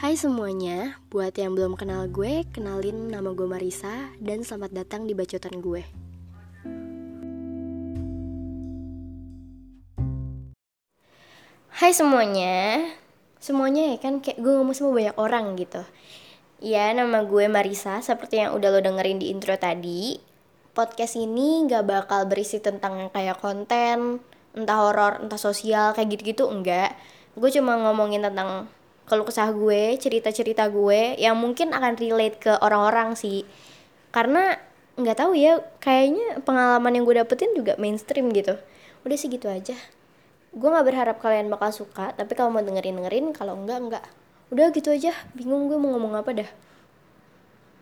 Hai semuanya, buat yang belum kenal gue, kenalin nama gue Marisa dan selamat datang di bacotan gue. Hai semuanya, semuanya ya kan kayak gue ngomong sama banyak orang gitu. Ya nama gue Marisa, seperti yang udah lo dengerin di intro tadi. Podcast ini gak bakal berisi tentang kayak konten, entah horor, entah sosial, kayak gitu-gitu, enggak. Gue cuma ngomongin tentang kalau kesah gue, cerita-cerita gue yang mungkin akan relate ke orang-orang sih. Karena nggak tahu ya, kayaknya pengalaman yang gue dapetin juga mainstream gitu. Udah sih gitu aja. Gue nggak berharap kalian bakal suka, tapi kalau mau dengerin dengerin, kalau enggak enggak. Udah gitu aja, bingung gue mau ngomong apa dah.